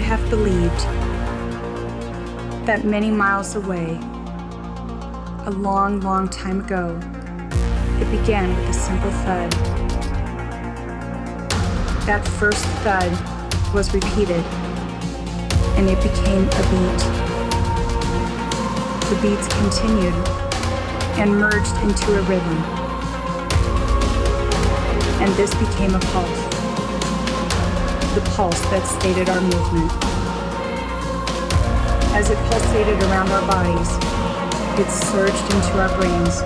Would have believed that many miles away, a long, long time ago, it began with a simple thud? That first thud was repeated, and it became a beat. The beats continued and merged into a rhythm, and this became a pulse the pulse that stated our movement. As it pulsated around our bodies, it surged into our brains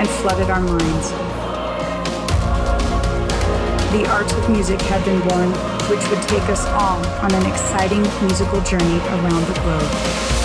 and flooded our minds. The art of music had been born, which would take us all on an exciting musical journey around the globe.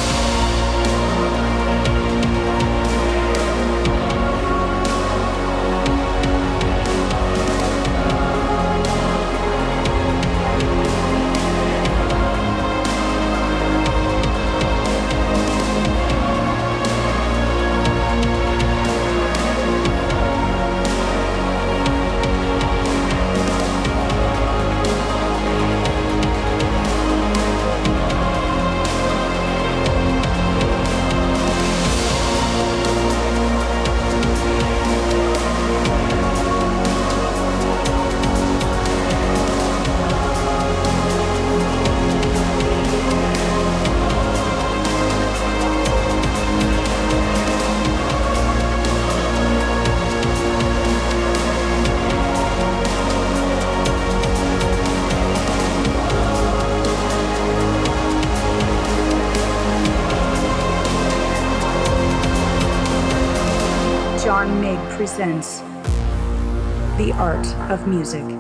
Presents The Art of Music.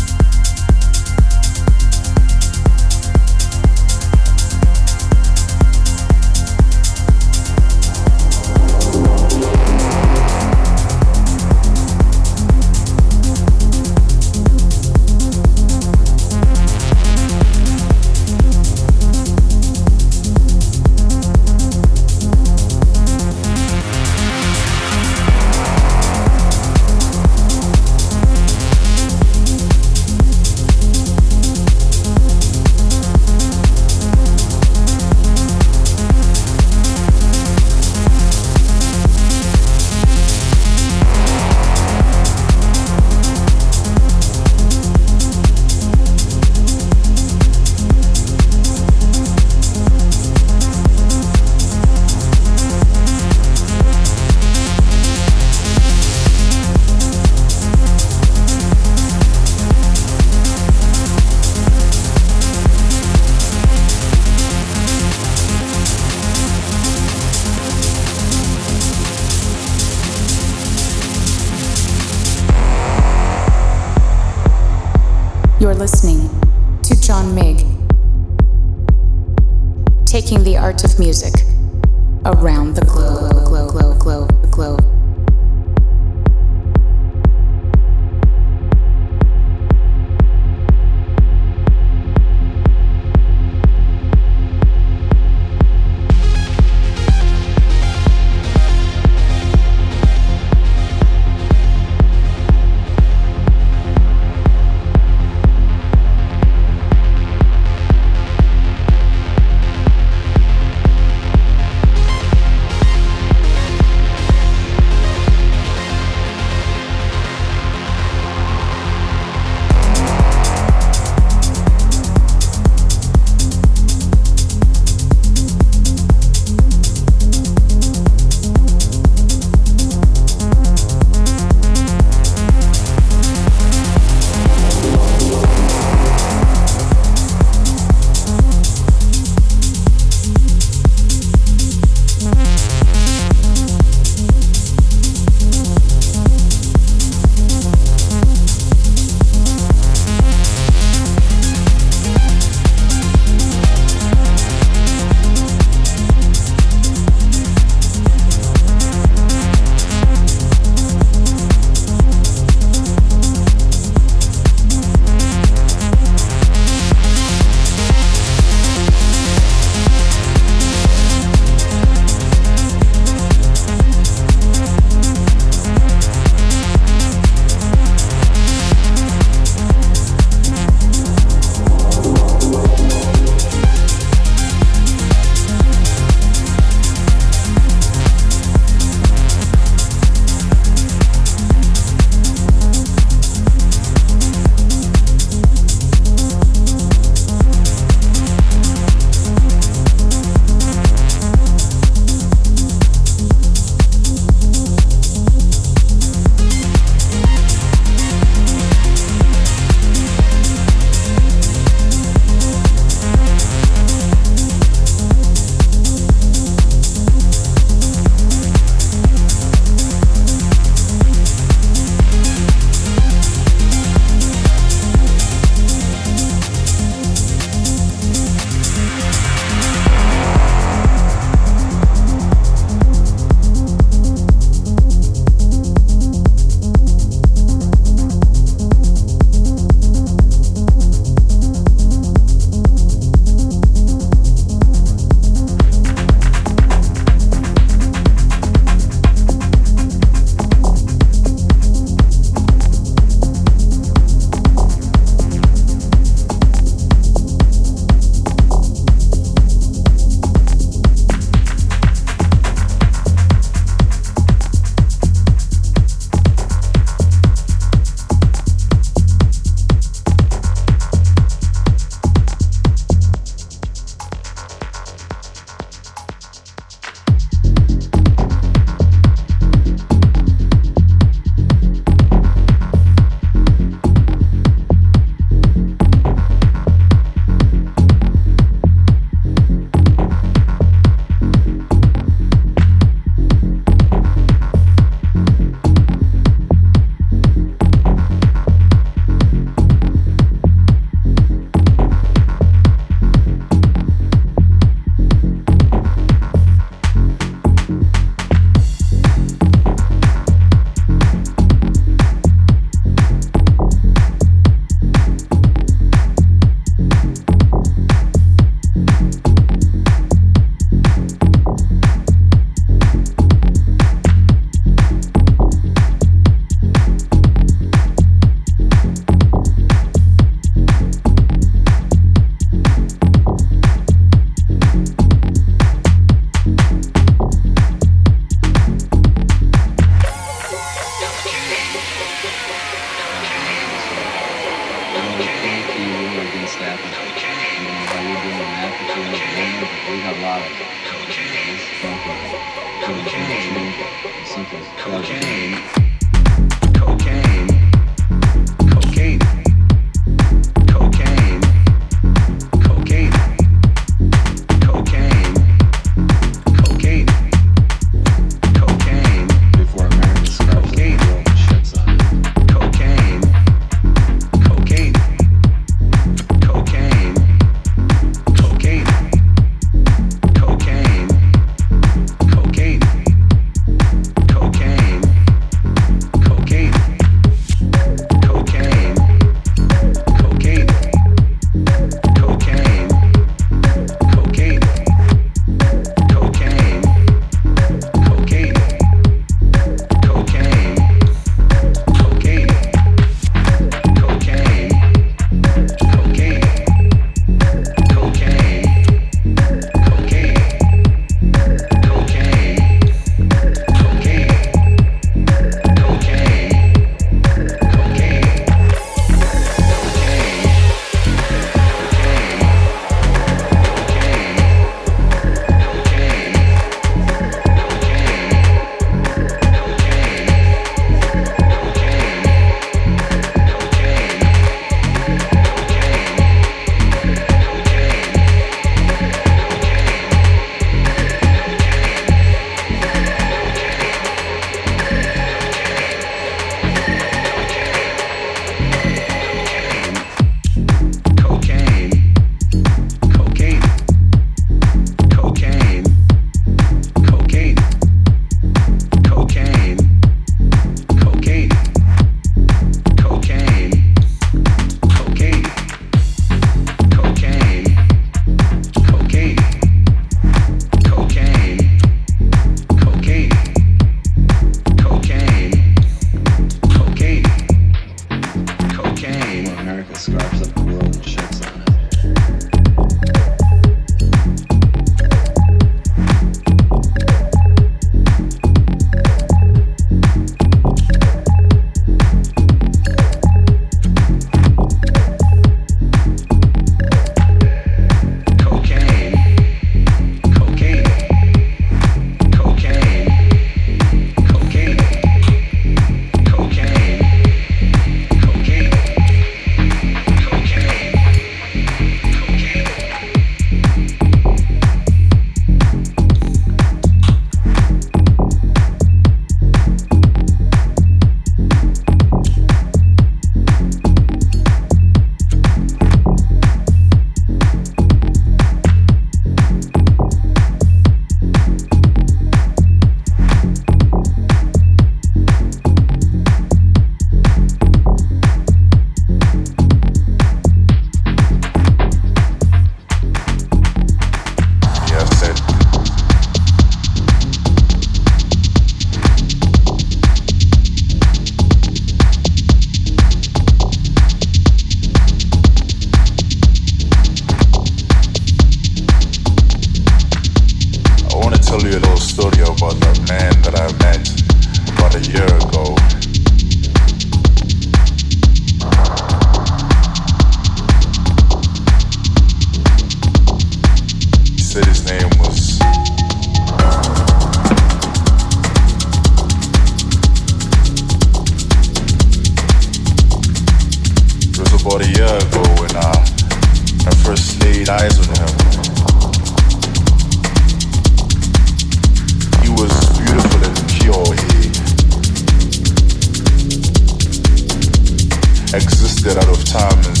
Find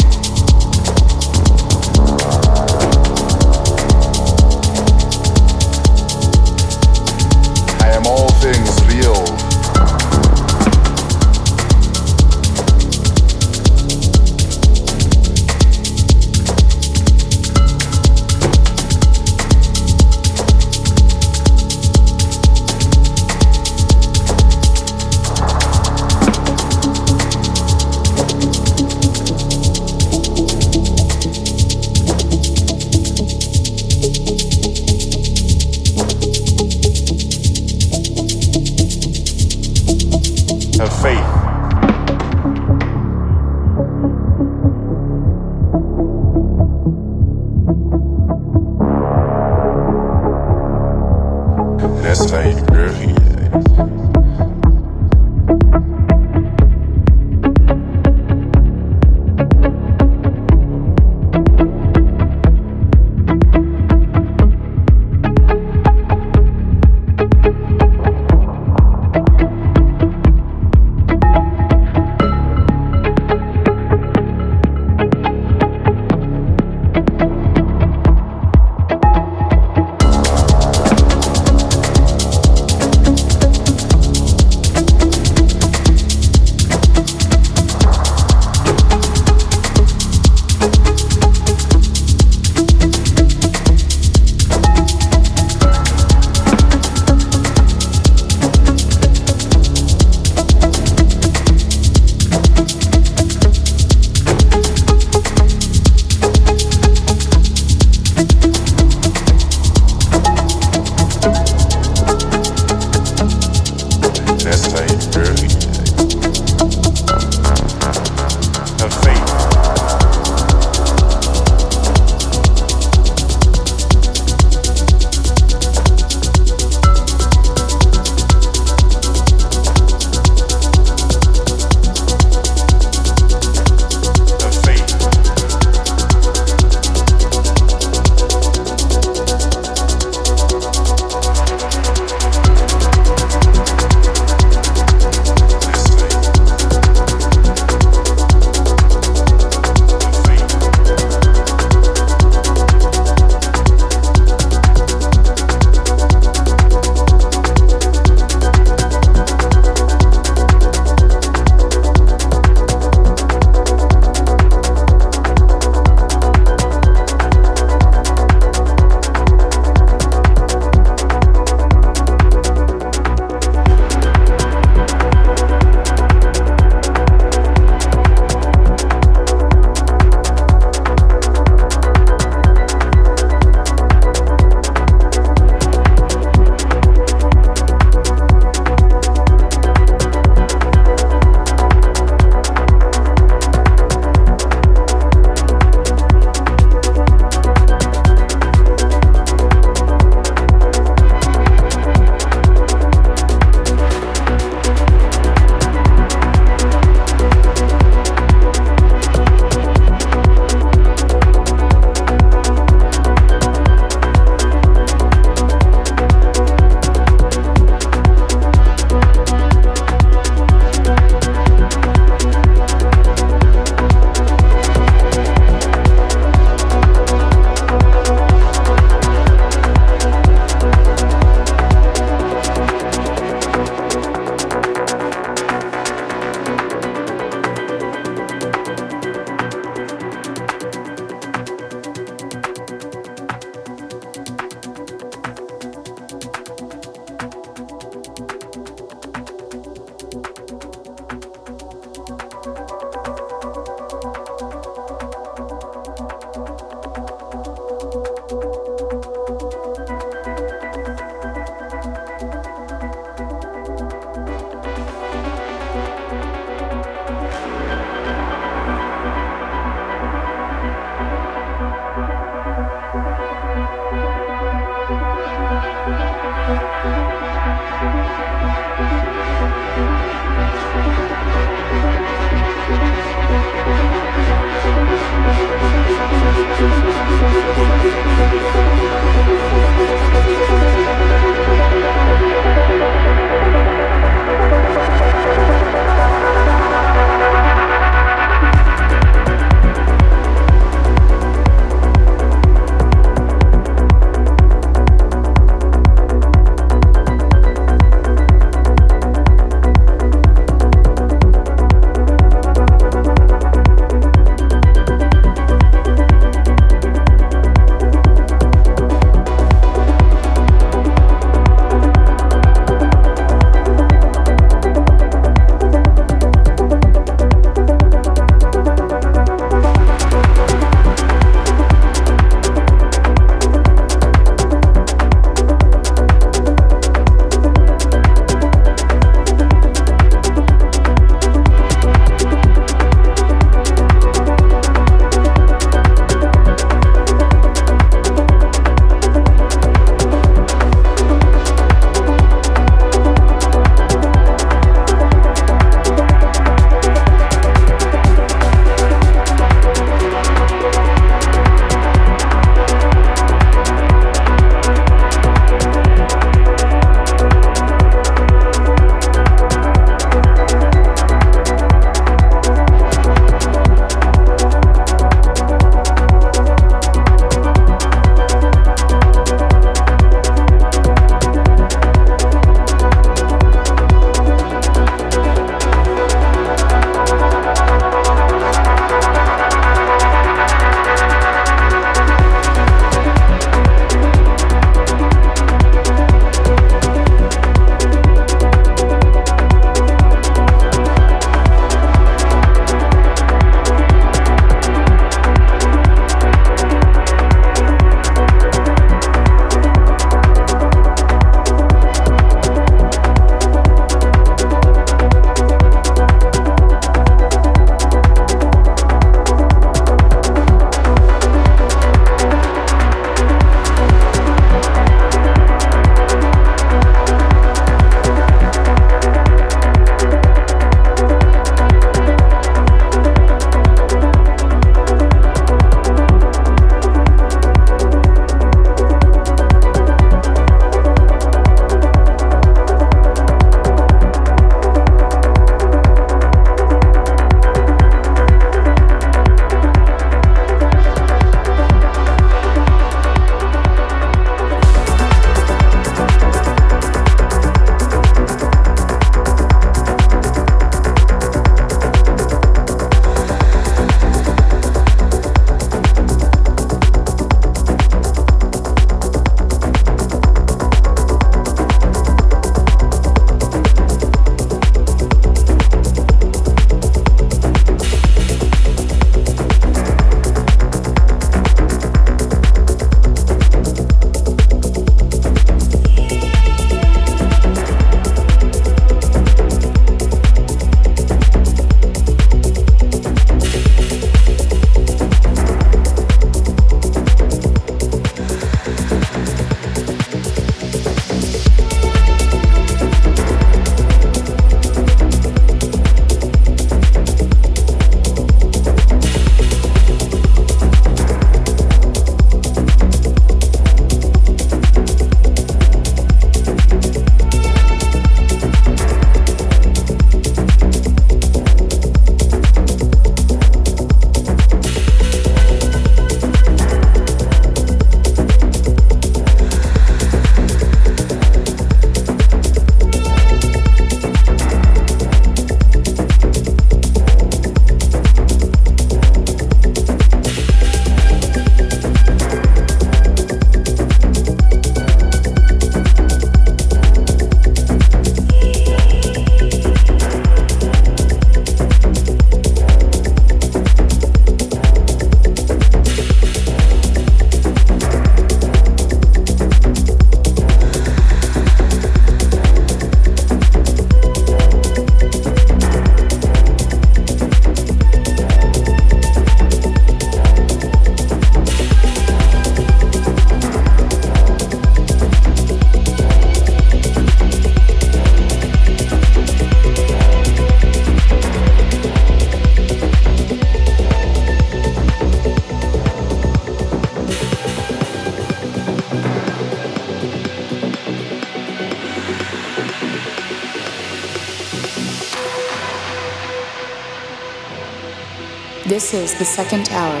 This is the second hour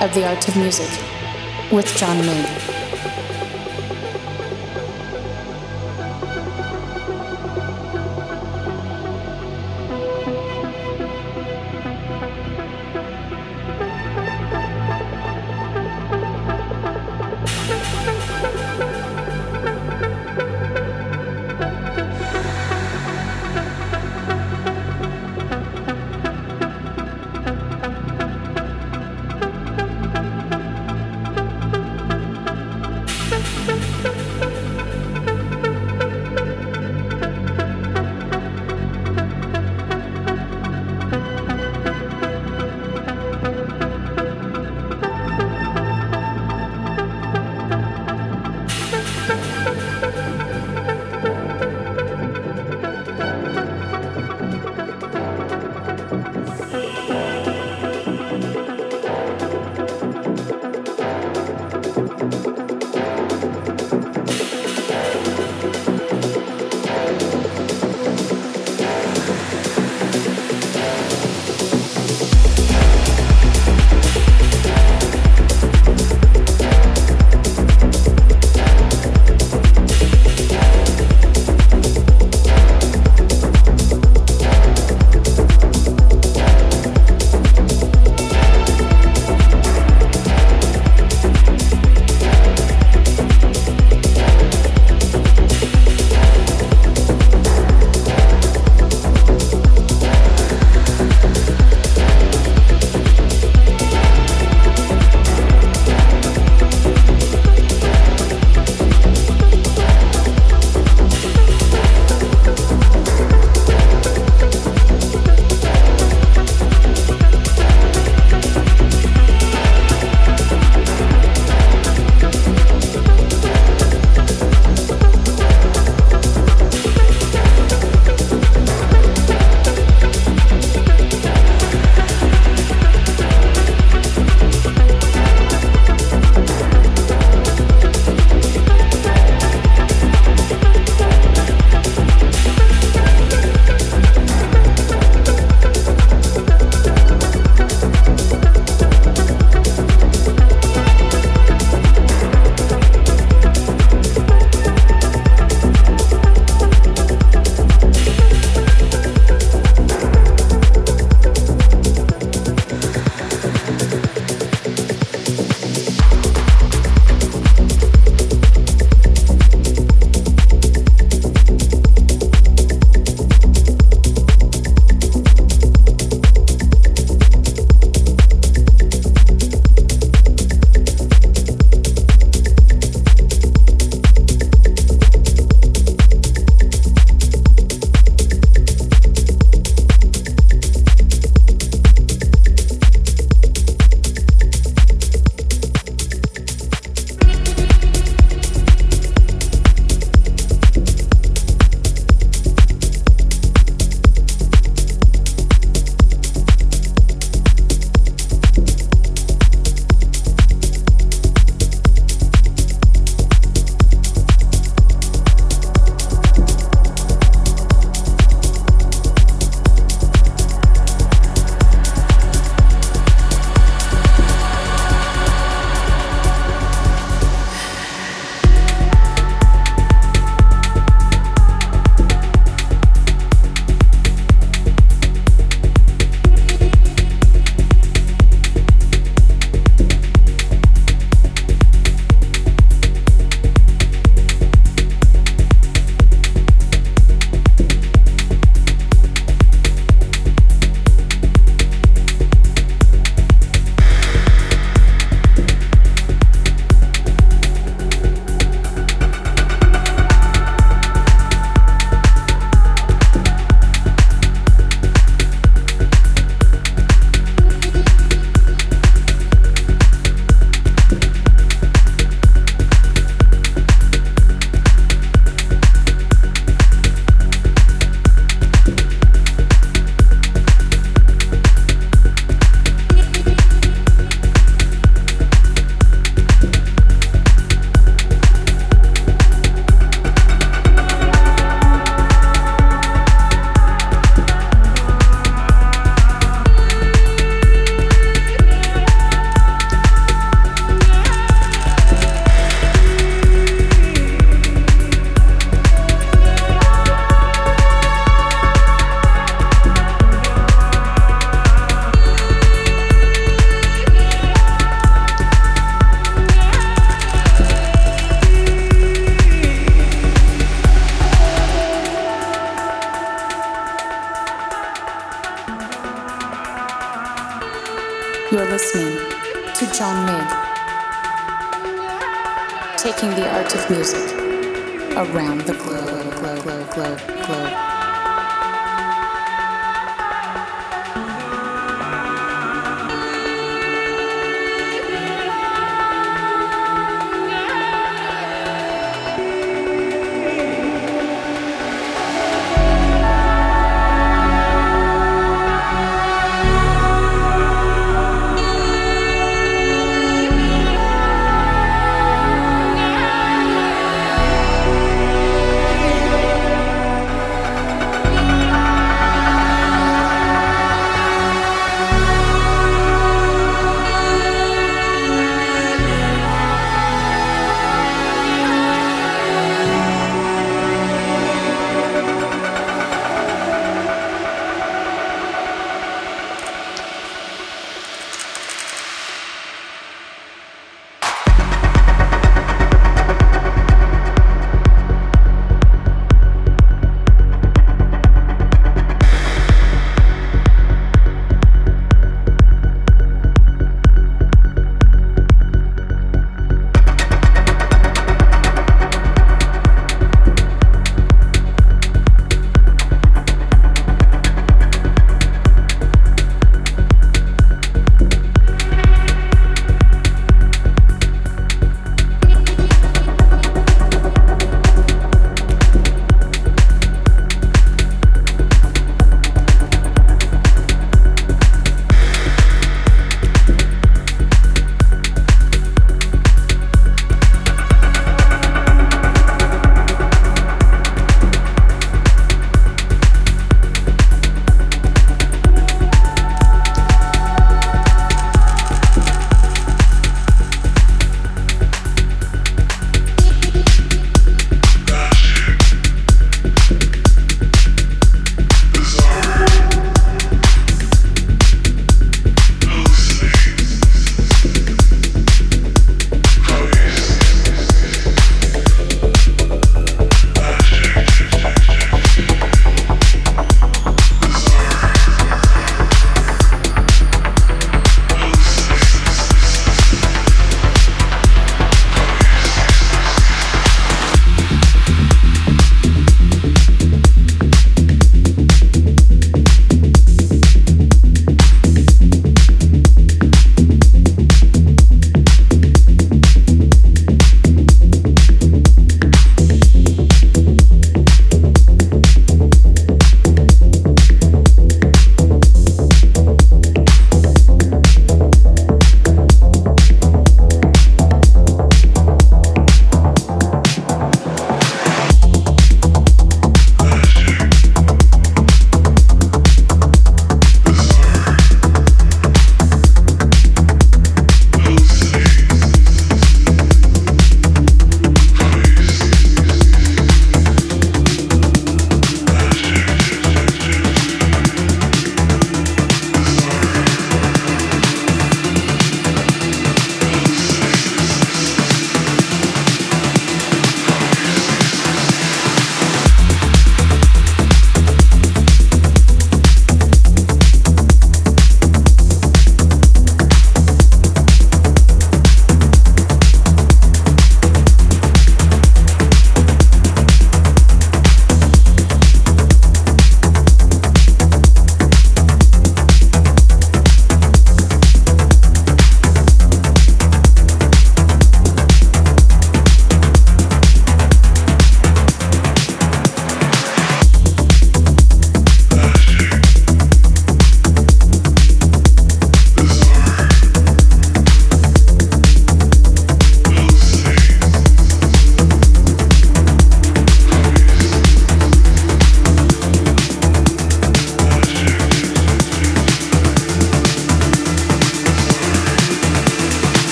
of The Art of Music with John Mig.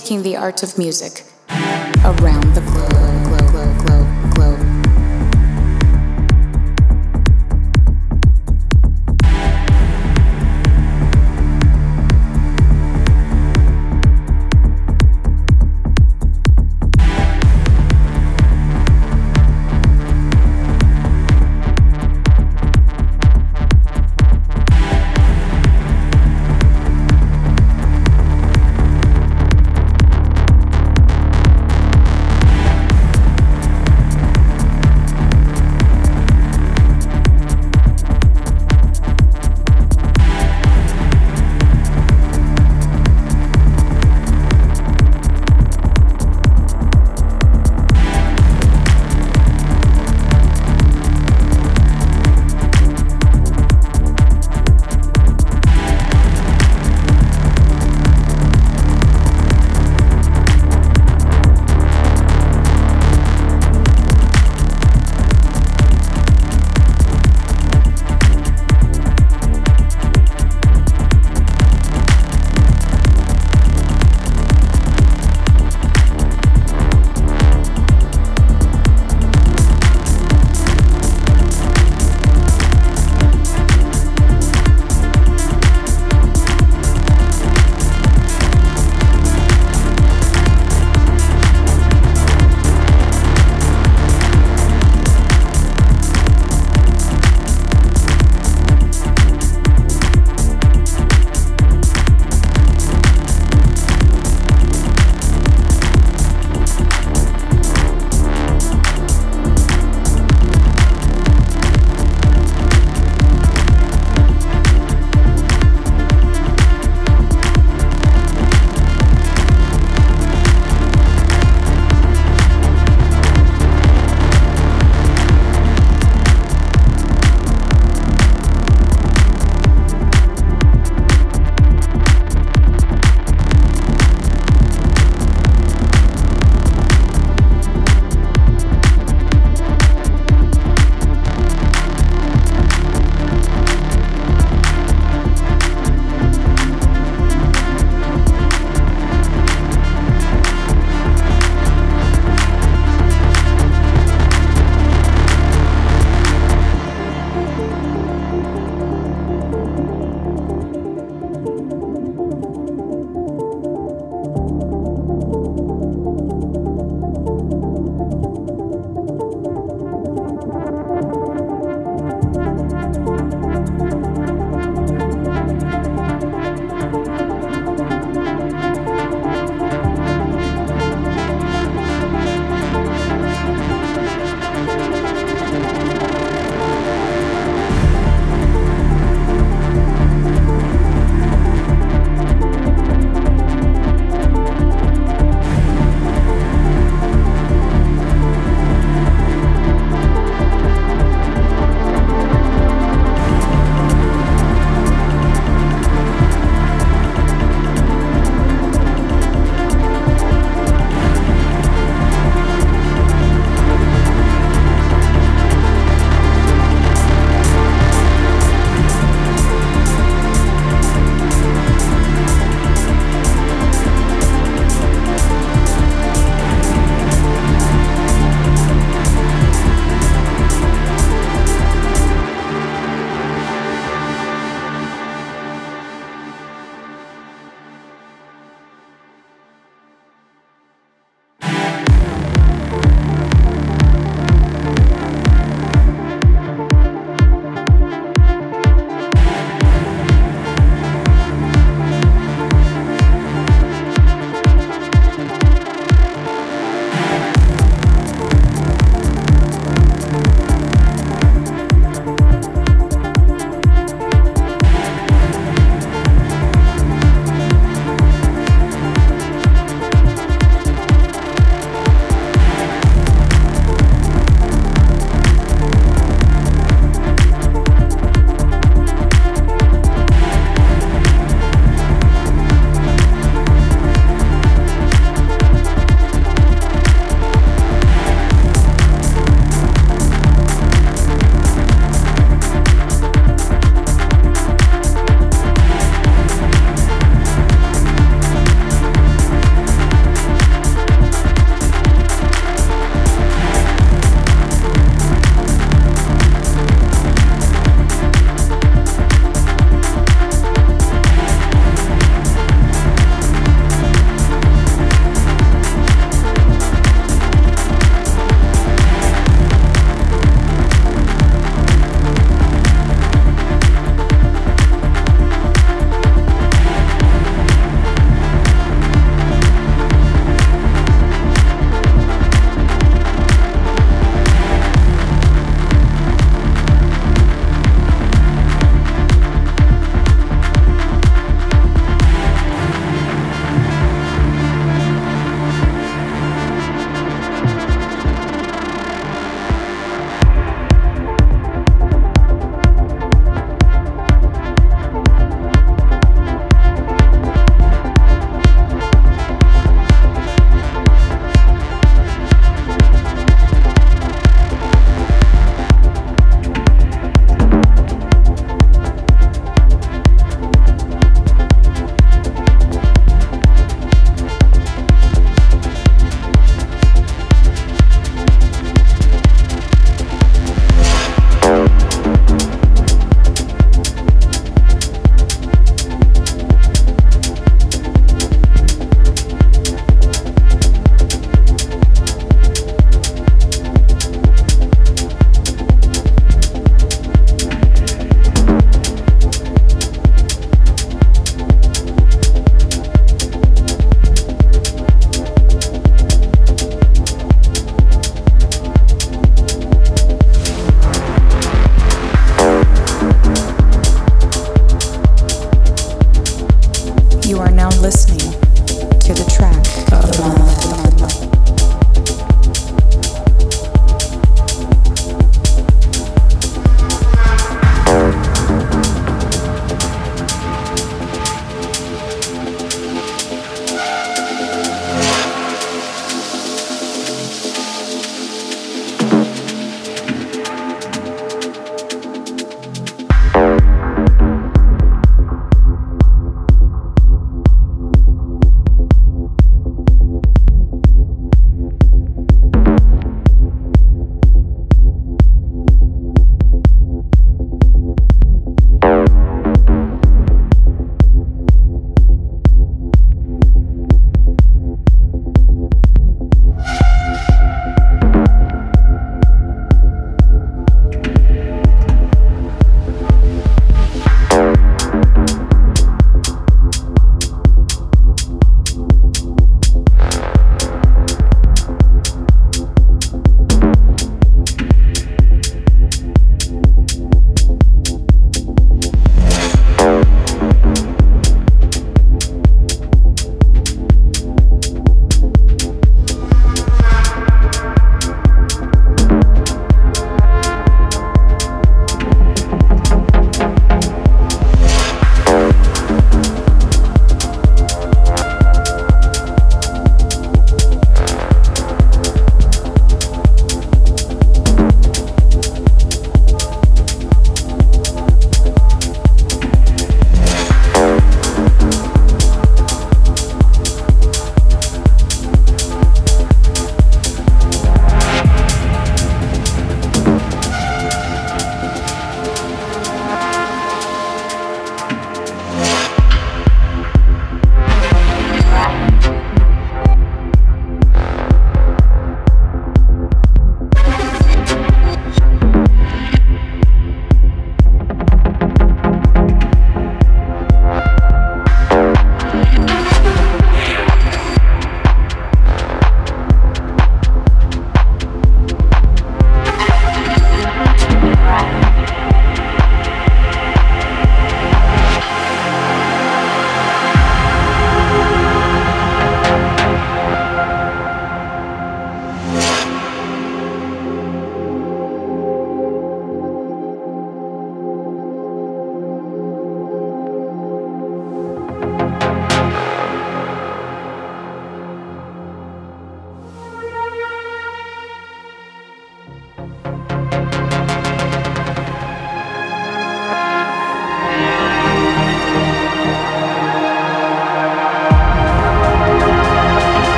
Taking the art of music around the globe.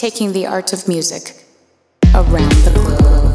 Taking the art of music around the globe,